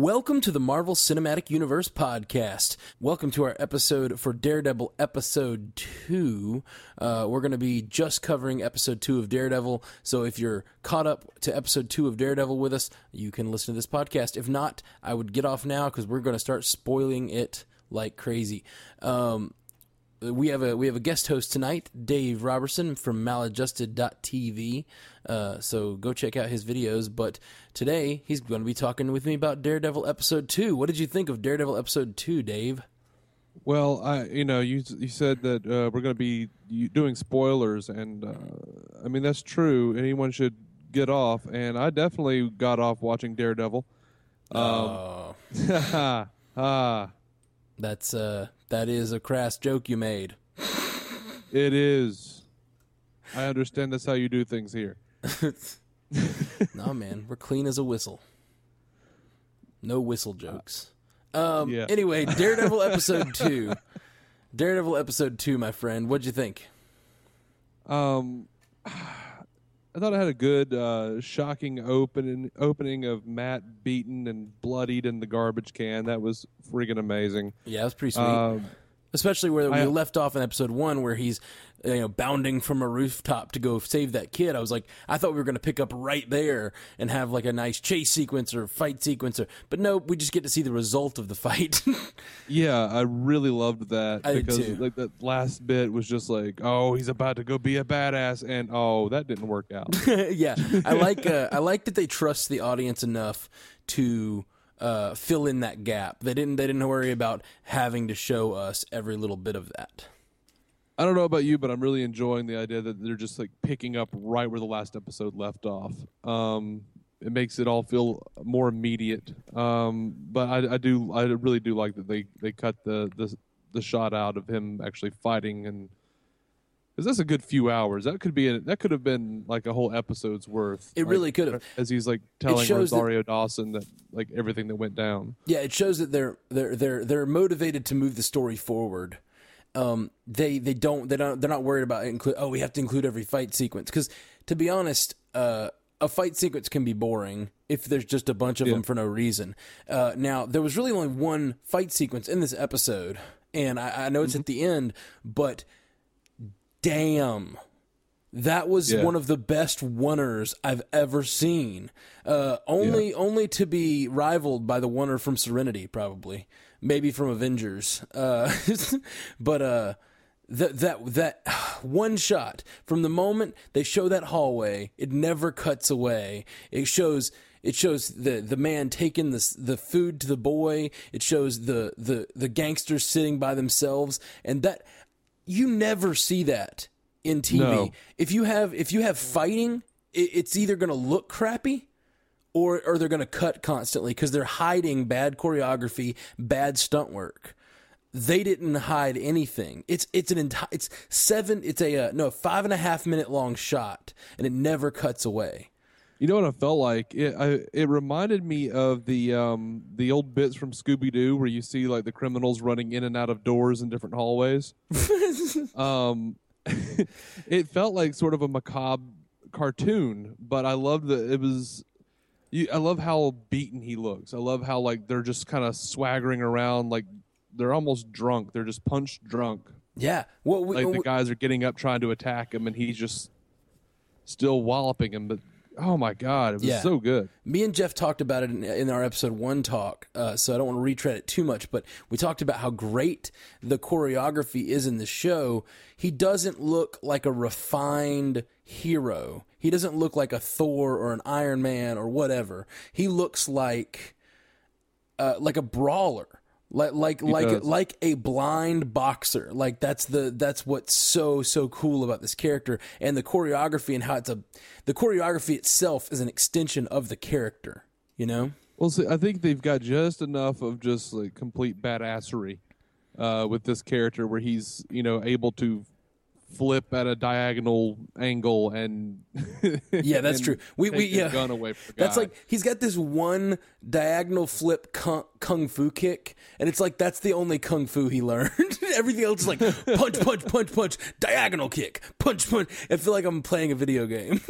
Welcome to the Marvel Cinematic Universe podcast. Welcome to our episode for Daredevil episode 2. Uh, we're going to be just covering episode 2 of Daredevil. So if you're caught up to episode 2 of Daredevil with us, you can listen to this podcast. If not, I would get off now because we're going to start spoiling it like crazy. Um, we have a we have a guest host tonight, Dave Robertson from maladjusted.tv. Uh, so go check out his videos. But today he's going to be talking with me about Daredevil episode two. What did you think of Daredevil episode two, Dave? Well, I you know you you said that uh, we're going to be doing spoilers, and uh, I mean that's true. Anyone should get off, and I definitely got off watching Daredevil. Um, oh. ah, that's uh that is a crass joke you made. It is. I understand that's how you do things here. no, man, we're clean as a whistle. No whistle jokes. Um, yeah. Anyway, Daredevil episode two. Daredevil episode two, my friend. What'd you think? Um, I thought it had a good, uh, shocking opening opening of Matt beaten and bloodied in the garbage can. That was freaking amazing. Yeah, it was pretty sweet. Um, Especially where I, we left off in episode one, where he's you know bounding from a rooftop to go save that kid. I was like, I thought we were going to pick up right there and have like a nice chase sequence or fight sequence, or but no, we just get to see the result of the fight. yeah, I really loved that I because like that last bit was just like, oh, he's about to go be a badass, and oh, that didn't work out. yeah, I like uh, I like that they trust the audience enough to uh, fill in that gap. They didn't they didn't worry about having to show us every little bit of that. I don't know about you, but I'm really enjoying the idea that they're just like picking up right where the last episode left off. Um, it makes it all feel more immediate. Um, but I, I, do, I really do like that they, they cut the, the the shot out of him actually fighting and because that's a good few hours. That could be a, that could have been like a whole episode's worth. It like, really could have, as he's like telling Rosario that, Dawson that like everything that went down. Yeah, it shows that they're they're they're they're motivated to move the story forward. Um, they they don't they don't they're not worried about include. Oh, we have to include every fight sequence because to be honest, uh, a fight sequence can be boring if there's just a bunch of yeah. them for no reason. Uh, now there was really only one fight sequence in this episode, and I, I know it's mm-hmm. at the end, but damn. That was yeah. one of the best oneers I've ever seen. Uh, only, yeah. only to be rivaled by the oneer from Serenity, probably, maybe from Avengers. Uh, but uh, that that that one shot from the moment they show that hallway, it never cuts away. It shows it shows the the man taking the the food to the boy. It shows the the the gangsters sitting by themselves, and that you never see that in TV. No. If you have if you have fighting, it, it's either going to look crappy or or they're going to cut constantly because they're hiding bad choreography, bad stunt work. They didn't hide anything. It's it's an entire it's seven. It's a uh, no five and a half minute long shot, and it never cuts away. You know what I felt like? It I, it reminded me of the um the old bits from Scooby Doo where you see like the criminals running in and out of doors in different hallways. um, it felt like sort of a macabre cartoon, but I love that it was. You, I love how beaten he looks. I love how like they're just kind of swaggering around, like they're almost drunk. They're just punch drunk. Yeah, well, we, like the guys are getting up trying to attack him, and he's just still walloping him. But Oh my god, it was yeah. so good. Me and Jeff talked about it in, in our episode one talk, uh, so I don't want to retread it too much. But we talked about how great the choreography is in the show. He doesn't look like a refined hero. He doesn't look like a Thor or an Iron Man or whatever. He looks like uh, like a brawler like like like does. like a blind boxer like that's the that's what's so so cool about this character and the choreography and how it's a the choreography itself is an extension of the character you know well see, i think they've got just enough of just like complete badassery uh, with this character where he's you know able to flip at a diagonal angle and yeah that's and true. We, we yeah. gun away that's like he's got this one diagonal flip kung, kung, fu kick and it's like that's the only kung fu he learned. Everything else is like punch punch punch punch diagonal kick punch punch. I feel like i'm playing a video game.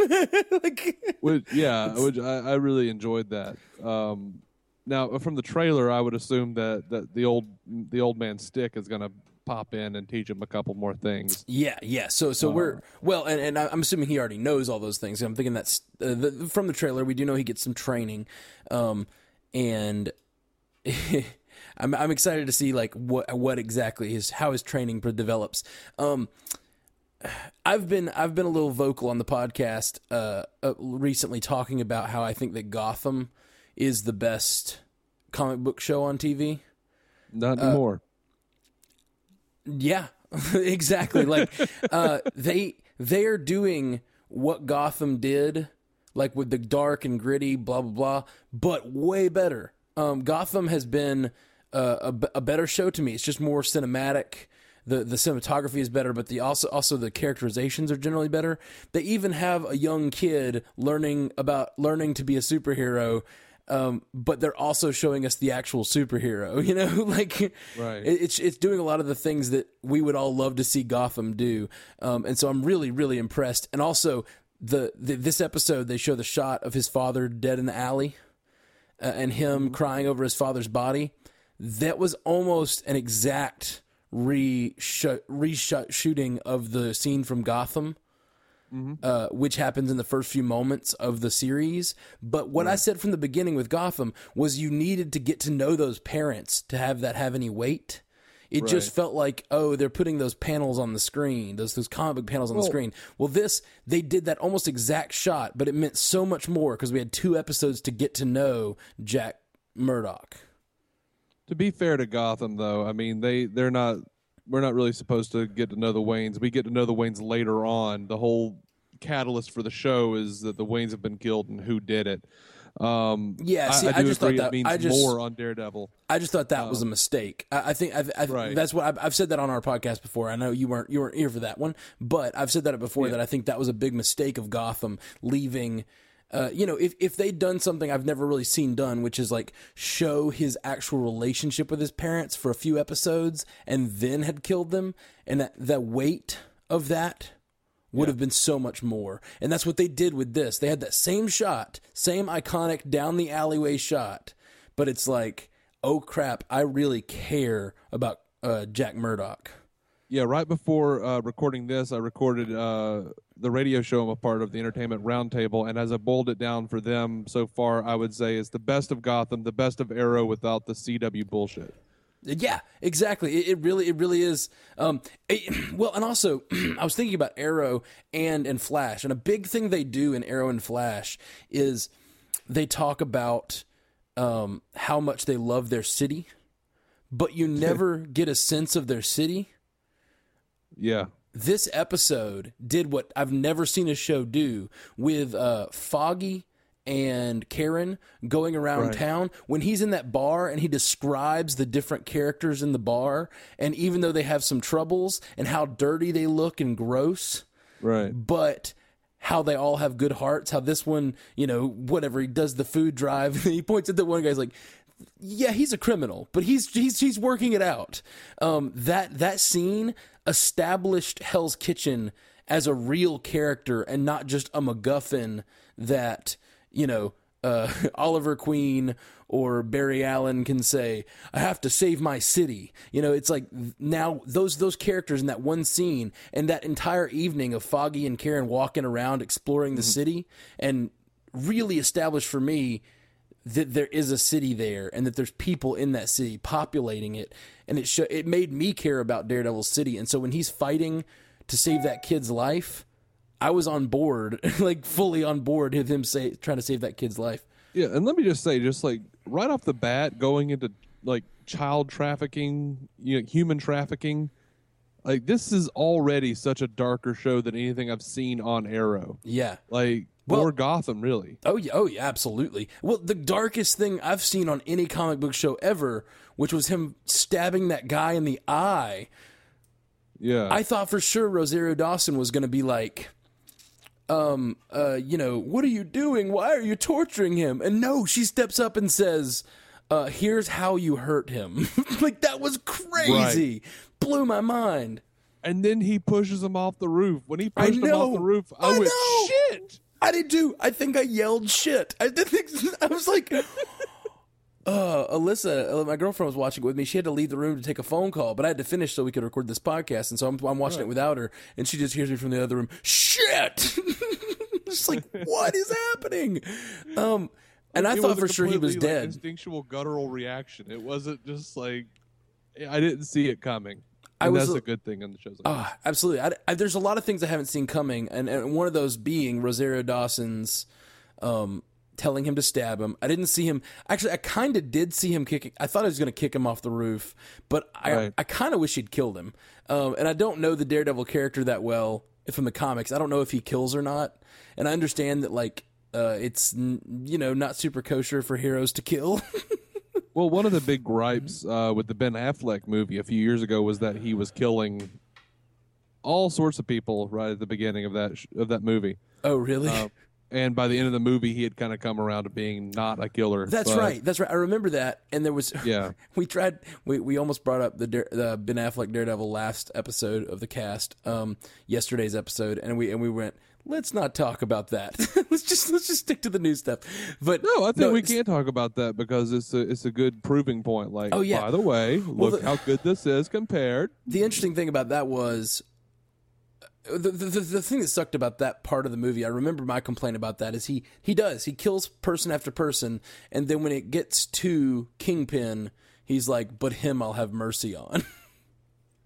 Like which, yeah which I, I, really enjoyed that. Um Now, from the trailer, I would assume that, that the old the old man Stick is going to pop in and teach him a couple more things. Yeah, yeah. So, so we're well, and, and I'm assuming he already knows all those things. I'm thinking that's uh, the, from the trailer. We do know he gets some training, um, and I'm I'm excited to see like what what exactly his how his training develops. Um, I've been I've been a little vocal on the podcast uh, uh, recently talking about how I think that Gotham is the best comic book show on TV. Not anymore. Yeah, exactly. Like uh, they they are doing what Gotham did, like with the dark and gritty, blah blah blah, but way better. Um, Gotham has been uh, a, a better show to me. It's just more cinematic. The the cinematography is better, but the also also the characterizations are generally better. They even have a young kid learning about learning to be a superhero. Um, but they're also showing us the actual superhero, you know, like Right. it- it's it's doing a lot of the things that we would all love to see Gotham do, um, and so I'm really really impressed. And also the, the this episode they show the shot of his father dead in the alley, uh, and him crying over his father's body. That was almost an exact re shooting of the scene from Gotham. Uh, which happens in the first few moments of the series. But what I said from the beginning with Gotham was you needed to get to know those parents to have that have any weight. It just felt like, oh, they're putting those panels on the screen, those those comic book panels on the screen. Well, this they did that almost exact shot, but it meant so much more because we had two episodes to get to know Jack Murdock. To be fair to Gotham, though, I mean they they're not. We're not really supposed to get to know the Waynes. We get to know the Waynes later on. The whole catalyst for the show is that the Waynes have been killed and who did it. Um, Yeah, see, I, I do just thought that- means I just- more on Daredevil. I just thought that was a mistake. I, I think I, I. Right. that's what I've, I've said that on our podcast before. I know you weren't you weren't here for that one, but I've said that before that I think that was a big mistake of Gotham leaving. Uh, you know, if if they'd done something I've never really seen done, which is like show his actual relationship with his parents for a few episodes and then had killed them, and that that weight of that would have been so much more. And that's what they did with this. They had that same shot, same iconic down the alleyway shot, but it's like, oh crap, I really care about uh, Jack Murdock. Yeah, right before uh, recording this, I recorded uh, the radio show I'm a part of, the Entertainment Roundtable, and as I boiled it down for them so far, I would say it's the best of Gotham, the best of Arrow without the CW bullshit. Yeah, exactly. It, it really, it really is. Um, it- well, and also, I was thinking about Arrow and and Flash, and a big thing they do in Arrow and Flash is they talk about um, how much they love their city, but you never get a sense of their city. Yeah, this episode did what I've never seen a show do with uh, Foggy and Karen going around Right. town when he's in that bar and he describes the different characters in the bar and even though they have some troubles and how dirty they look and gross right. but how they all have good hearts how this one you know whatever he does the food drive he points at the one guy's like yeah he's a criminal but he's he's he's working it out um that that scene established hell's kitchen as a real character and not just a macguffin that you know uh, Oliver Queen or Barry Allen can say, "I have to save my city." You know, it's like now those those characters in that one scene and that entire evening of Foggy and Karen walking around exploring the city and really established for me that there is a city there and that there's people in that city populating it. And it sho- it made me care about Daredevil City. And so when he's fighting to save that kid's life I was on board like fully on board with him say trying to save that kid's life. Yeah, and let me just say, just like right off the bat, going into like child trafficking, you know, human trafficking, like this is already such a darker show than anything I've seen on Arrow. yeah. Like Well- or Gotham, really. Oh yeah, oh yeah, absolutely. Well, the darkest thing I've seen on any comic book show ever, which was him stabbing that guy in the eye. Yeah, I thought for sure Rosario Dawson was going to be like, um, uh, you know, what are you doing? Why are you torturing him? And no, she steps up and says, uh, here's how you hurt him. like that was crazy. Blew my mind. and then he pushes him off the roof. When he pushed him off the roof, I, I went know. shit. I did too. I think I yelled shit. I did think I was like, uh, Alyssa, uh, my girlfriend was watching it with me. She had to leave the room to take a phone call, but I had to finish so we could record this podcast. And so I'm, I'm watching it without her, and she just hears me from the other room. Shit! just like what is happening? Um, and I It thought for sure he was like, dead. instinctual guttural reaction. It wasn't just like I didn't see it coming. I And was that's a- good thing on the shows. Like Ah, absolutely. I, I, there's a lot of things I haven't seen coming, and, and one of those being Rosario Dawson's um, telling him to stab him. I didn't see him. Actually, I kind of did see him kicking. I thought I was going to kick him off the roof, but I, Right. I kind of wish he'd killed him. Um, and I don't know the Daredevil character that well from the comics. I don't know if he kills or not. And I understand that like uh, it's you know not super kosher for heroes to kill. Well, one of the big gripes uh, with the Ben Affleck movie a few years ago was that he was killing all sorts of people right at the beginning of that sh- of that movie. oh, really? Uh, and by the end of the movie, he had kind of come around to being not a killer. That's but- right. That's right. I remember that. And there was Yeah. we tried we, we almost brought up the, the Ben Affleck Daredevil last episode of the cast, um, yesterday's episode, and we and we went. Let's not talk about that. let's just let's just stick to the new stuff. But No, I think we it's- can talk about that because it's a it's a good proving point. Like, Oh, yeah. by the way, look the- how good this is compared. the interesting thing about that was the, the the thing that sucked about that part of the movie. I remember my complaint about that is he he does he kills person after person, and then when it gets to Kingpin, he's like, "But him, I'll have mercy on."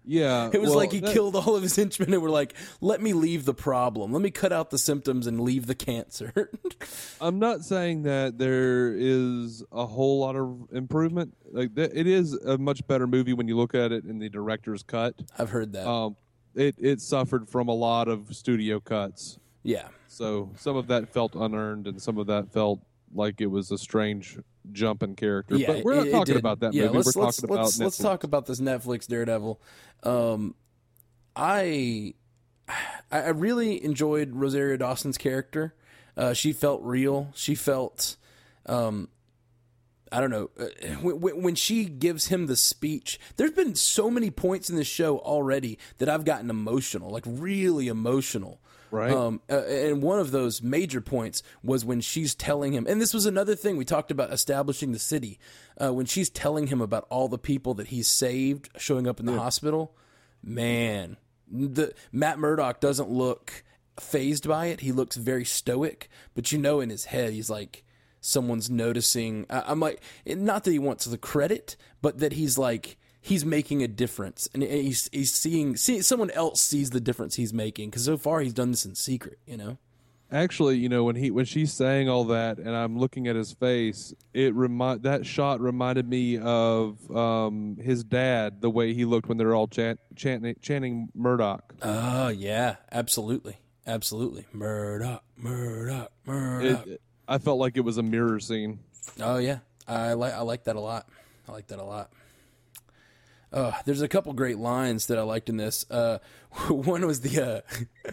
Yeah, It was well, like he that- killed all of his henchmen and were like, "Let me leave the problem. Let me cut out the symptoms and leave the cancer." I'm not saying that there is a whole lot of improvement. Like th- it is a much better movie when you look at it in the director's cut. I've heard that. Um, it it suffered from a lot of studio cuts, yeah, so some of that felt unearned, and some of that felt like it was a strange jump in character. yeah. but we're not it- it talking did. about that yeah, movie. Let's, we're let's, talking let's, about let's Netflix. talk about this Netflix Daredevil. Um, I I I really enjoyed Rosario Dawson's character. Uh, she felt real. She felt. Um, I don't know. Uh, When, when she gives him the speech, there's been so many points in this show already that I've gotten emotional, like really emotional. Right. Um, uh, and one of those major points was when she's telling him, and this was another thing we talked about establishing the city. Uh, when she's telling him about all the people that he's saved showing up in the hospital, man, the Matt Murdock doesn't look phased by it. He looks very stoic, but you know, in his head, he's like, someone's noticing. I, I'm like, not that he wants the credit, but that he's like, he's making a difference, and he's he's seeing, see, someone else sees the difference he's making because so far he's done this in secret, you know. Actually, you know when he when she's saying all that, and I'm looking at his face, it remind that shot reminded me of um, his dad, the way he looked when they were all chant, chanting, chanting Murdock. Oh yeah, absolutely, absolutely. Murdock, Murdock, Murdock. It, I felt like it was a mirror scene. Oh yeah, I like I like that a lot. I like that a lot. Uh, there's a couple great lines that I liked in this. Uh, one was the uh,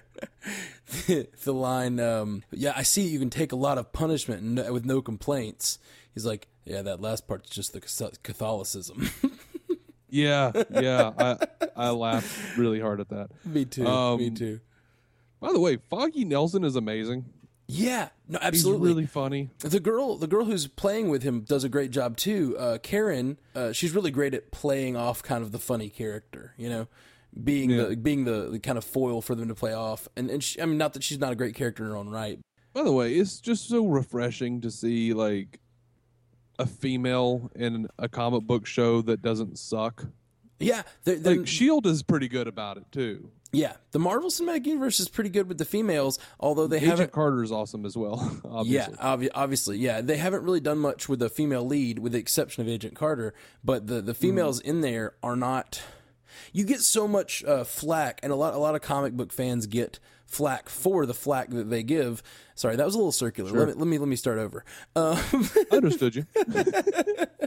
the, the line, um, "Yeah, I see you can take a lot of punishment no, with no complaints." He's like, "Yeah, that last part's just the Catholicism." Yeah, yeah, I I laughed really hard at that. me too. Um, me too. By the way, Foggy Nelson is amazing. Yeah, no, absolutely. He's really funny. The girl, the girl who's playing with him, does a great job too. Uh, Karen, uh, she's really great at playing off kind of the funny character. You know, being the being the, the kind of foil for them to play off. And and she, I mean, not that she's not a great character in her own right. By the way, it's just so refreshing to see like a female in a comic book show that doesn't suck. Yeah, they're, they're- Like Shield is pretty good about it too. Yeah. The Marvel Cinematic Universe is pretty good with the females, although they Agent haven't. Carter is awesome as well. Yeah, Obviously. obvi- obviously, yeah. They haven't really done much with a female lead, with the exception of Agent Carter. But the the females in there are not. You get so much uh, flack, and a lot a lot of comic book fans get flack for the flack that they give. Sorry, that was a little circular. Let me let me let me start over. Um, I understood you.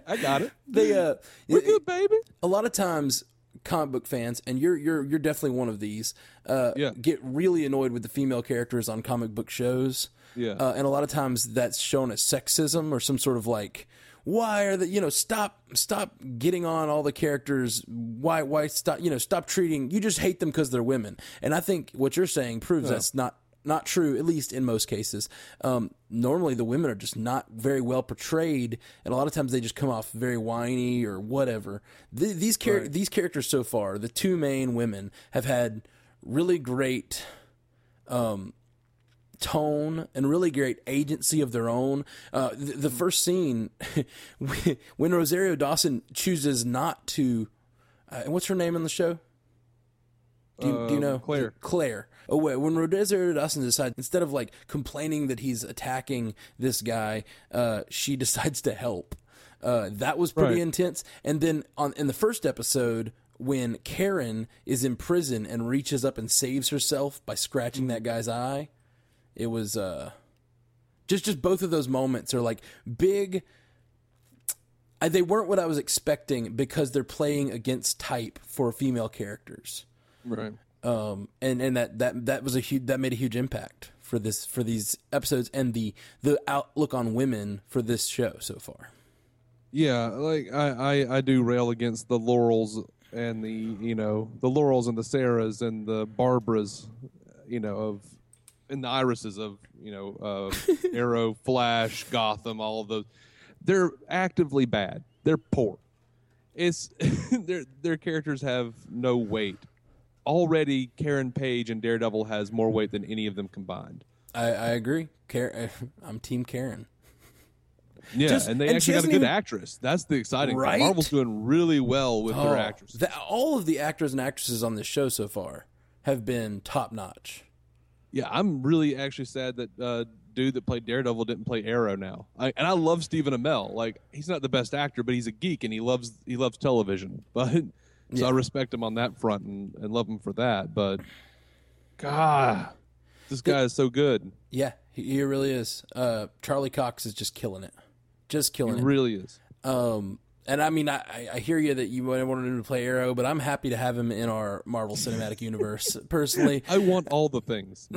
I got it. they uh, We're good, baby. a lot of times comic book fans and you're you're you're definitely one of these uh, Yeah. get really annoyed with the female characters on comic book shows Yeah. uh, and a lot of times that's shown as sexism or some sort of like why are the you know stop stop getting on all the characters why why stop you know stop treating you just hate them because they're women and i think what you're saying proves that's not not true, at least in most cases. Um, normally, the women are just not very well portrayed, and a lot of times they just come off very whiny or whatever. Th- these char- Right. these characters so far, the two main women, have had really great um, tone and really great agency of their own. Uh, the, the first scene, when Rosario Dawson chooses not to, uh, what's her name in the show? Do you, do you Um, know Claire. Claire. Oh wait, when Rosario Dawson decides instead of like complaining that he's attacking this guy, uh, she decides to help. Uh, that was pretty Right. intense. And then on in the first episode, when Karen is in prison and reaches up and saves herself by scratching that guy's eye, it was uh, just just both of those moments are like big. I, they weren't what I was expecting because they're playing against type for female characters Right. um, and and that that that was a huge that made a huge impact for this for these episodes and the the outlook on women for this show so far. Yeah, like I, I, I do rail against the Laurels and the you know the Laurels and the Sarahs and the Barbaras, you know of, and the Irises of you know uh, Arrow, Flash, Gotham, all of those. They're actively bad. They're poor. It's their their characters have no weight. Already, Karen Page and Daredevil has more weight than any of them combined. I, I agree. Karen, I'm Team Karen. Yeah, Just- and they and actually got a good even- actress. That's the exciting Right? part. Marvel's doing really well with their Oh, actresses. the- all of the actors and actresses on this show so far have been top notch. Yeah, I'm really actually sad that uh, dude that played Daredevil didn't play Arrow now. I, and I love Stephen Amell. Like he's not the best actor, but he's a geek and he loves he loves television. But so Yeah. I respect him on that front and, and love him for that. But God, this guy is so good. Yeah, he, he really is. Uh, Charlie Cox is just killing it, just He killing it. really is. Um, and I mean, I, I- I hear you that you wanted him to play Arrow, but I'm happy to have him in our Marvel Cinematic Universe. Personally, I want all the things.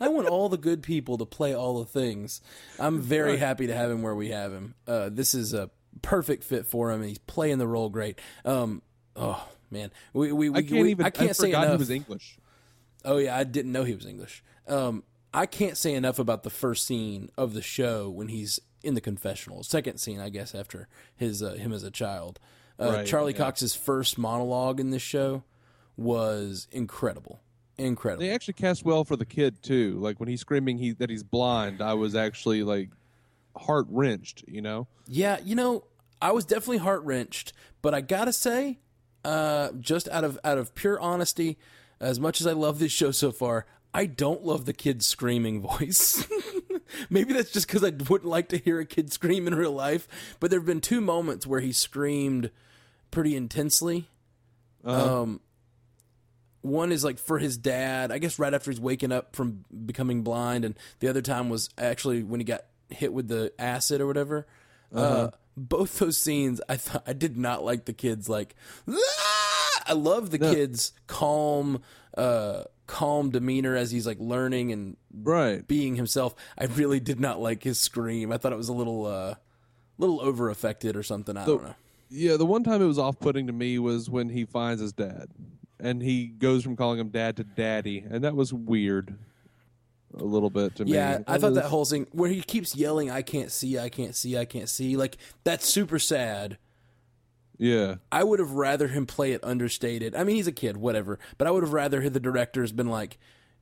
I want all the good people to play all the things. I'm very happy to have him where we have him. Uh, this is a perfect fit for him, and he's playing the role great. Um, oh man, we we, we I can't we- even. I can't say enough. he was English. Oh yeah, I didn't know he was English. Um, I can't say enough about the first scene of the show when he's in the confessional. Second scene, I guess, after his uh, him as a child. Uh, Right, Charlie yeah. Cox's first monologue in this show was incredible, incredible. They actually cast well for the kid too. Like when he's screaming he that he's blind, I was actually like heart wrenched. You know. Yeah, you know, I was definitely heart wrenched, but I gotta say, uh, just out of out of pure honesty, as much as I love this show so far, I don't love the kid's screaming voice. Maybe that's just because I wouldn't like to hear a kid scream in real life. But there have been two moments where he screamed pretty intensely. Um, one is like for his dad, I guess right after he's waking up from becoming blind, and the other time was actually when he got hit with the acid or whatever. uh both those scenes, I thought I did not like the kids like. "Ah!" I love the kids calm, uh, calm demeanor as he's like learning and Right. being himself. I really did not like his scream. I thought it was a little, uh, little over affected or something. I don't know. Yeah, the one time it was off putting to me was when he finds his dad. And he goes from calling him dad to daddy. And that was weird a little bit to me. Yeah, I thought that whole thing where he keeps yelling, "I can't see, I can't see, I can't see," like that's super sad. Yeah. I would have rather him play it understated. I mean, he's a kid, whatever. But I would have rather the director's been like,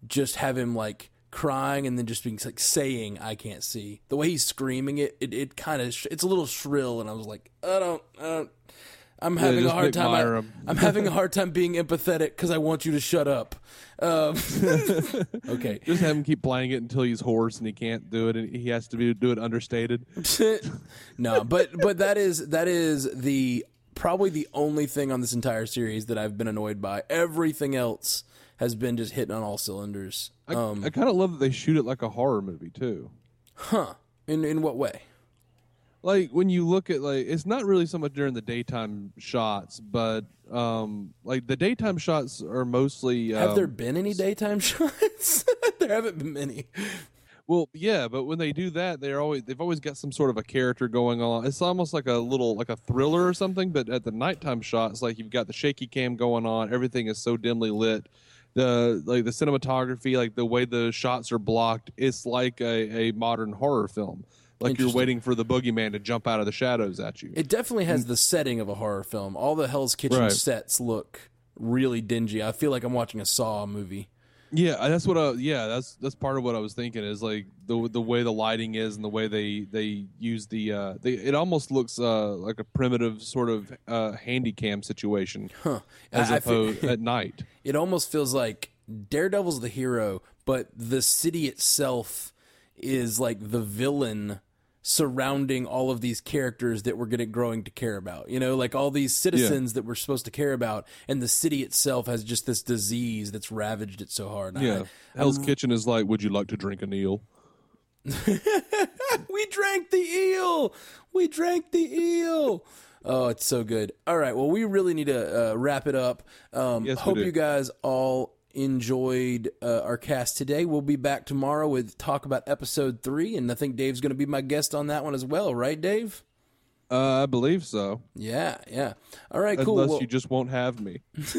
just have him like crying and then just being like saying, "I can't see." The way he's screaming it, it, it kind of sh- it's a little shrill, and I was like, I don't, I don't. I'm having a hard time. I, I'm having a hard time being empathetic because I want you to shut up. Um, okay, Just have him keep playing it until he's hoarse and he can't do it and he has to be, do it understated. no, but but that is that is the probably the only thing on this entire series that I've been annoyed by. Everything else has been just hitting on all cylinders. I, um, I kind of love that they shoot it like a horror movie too. huh? In in what way? Like when you look at like it's not really so much during the daytime shots, but um like the daytime shots are mostly Have um, there been any daytime shots? there haven't been many. Well, yeah, but when they do that, they're always they've always got some sort of a character going on. It's almost like a little like a thriller or something. But at the nighttime shots, like you've got the shaky cam going on, everything is so dimly lit, the like the cinematography, like the way the shots are blocked, it's like a, a modern horror film. Like you're waiting for the boogeyman to jump out of the shadows at you. It definitely has the setting of a horror film. All the Hell's Kitchen Right. sets look really dingy. I feel like I'm watching a Saw movie. Yeah, that's what. I, yeah, that's that's part of what I was thinking is like the the way the lighting is and the way they they use the. Uh, they, it almost looks uh, like a primitive sort of uh, handy cam situation Huh. as I- I feel- opposed at night. it almost feels like Daredevil's the hero, but the city itself is like the villain surrounding all of these characters that we're getting growing to care about. You know, like all these citizens that we're supposed to care about, and the city itself has just this disease that's ravaged it so hard. And I- Yeah, Hell's Kitchen is like, would you like to drink an eel? we drank the eel. We drank the eel. Oh, it's so good. All right. Well, we really need to uh, wrap it up. Um, Yes, hope you guys all enjoyed uh, our cast today. We'll be back tomorrow with talk about episode three, and I think Dave's going to be my guest on that one as well. Right, Dave? Uh, I believe so. Yeah, yeah. All right, cool. Unless Well- you just won't have me.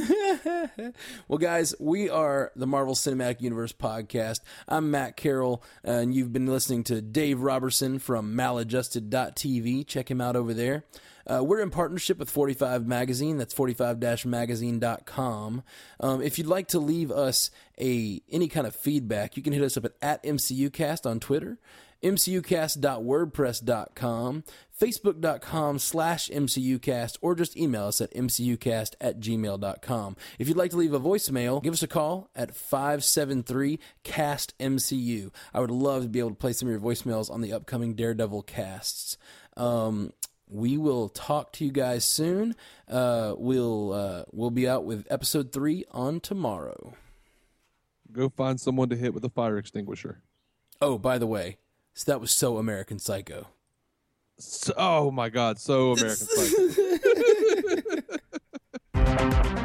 Well, guys, we are the Marvel Cinematic Universe podcast. I'm Matt Carroll, and you've been listening to Dave Robertson from maladjusted.tv. Check him out over there. Uh, we're in partnership with 45 Magazine. That's 45-magazine.com. Um, if you'd like to leave us a any kind of feedback, you can hit us up at, at MCUcast on Twitter, mcucast.wordpress.com, facebook.com slash mcucast, or just email us at mcucast at gmail.com. If you'd like to leave a voicemail, give us a call at 573-CAST-MCU. I would love to be able to play some of your voicemails on the upcoming Daredevil casts. Um, we will talk to you guys soon. Uh, we'll uh, we'll be out with episode three on tomorrow. Go find someone to hit with a fire extinguisher. Oh, by the way, so that was so American Psycho. So, oh my God, so American Psycho.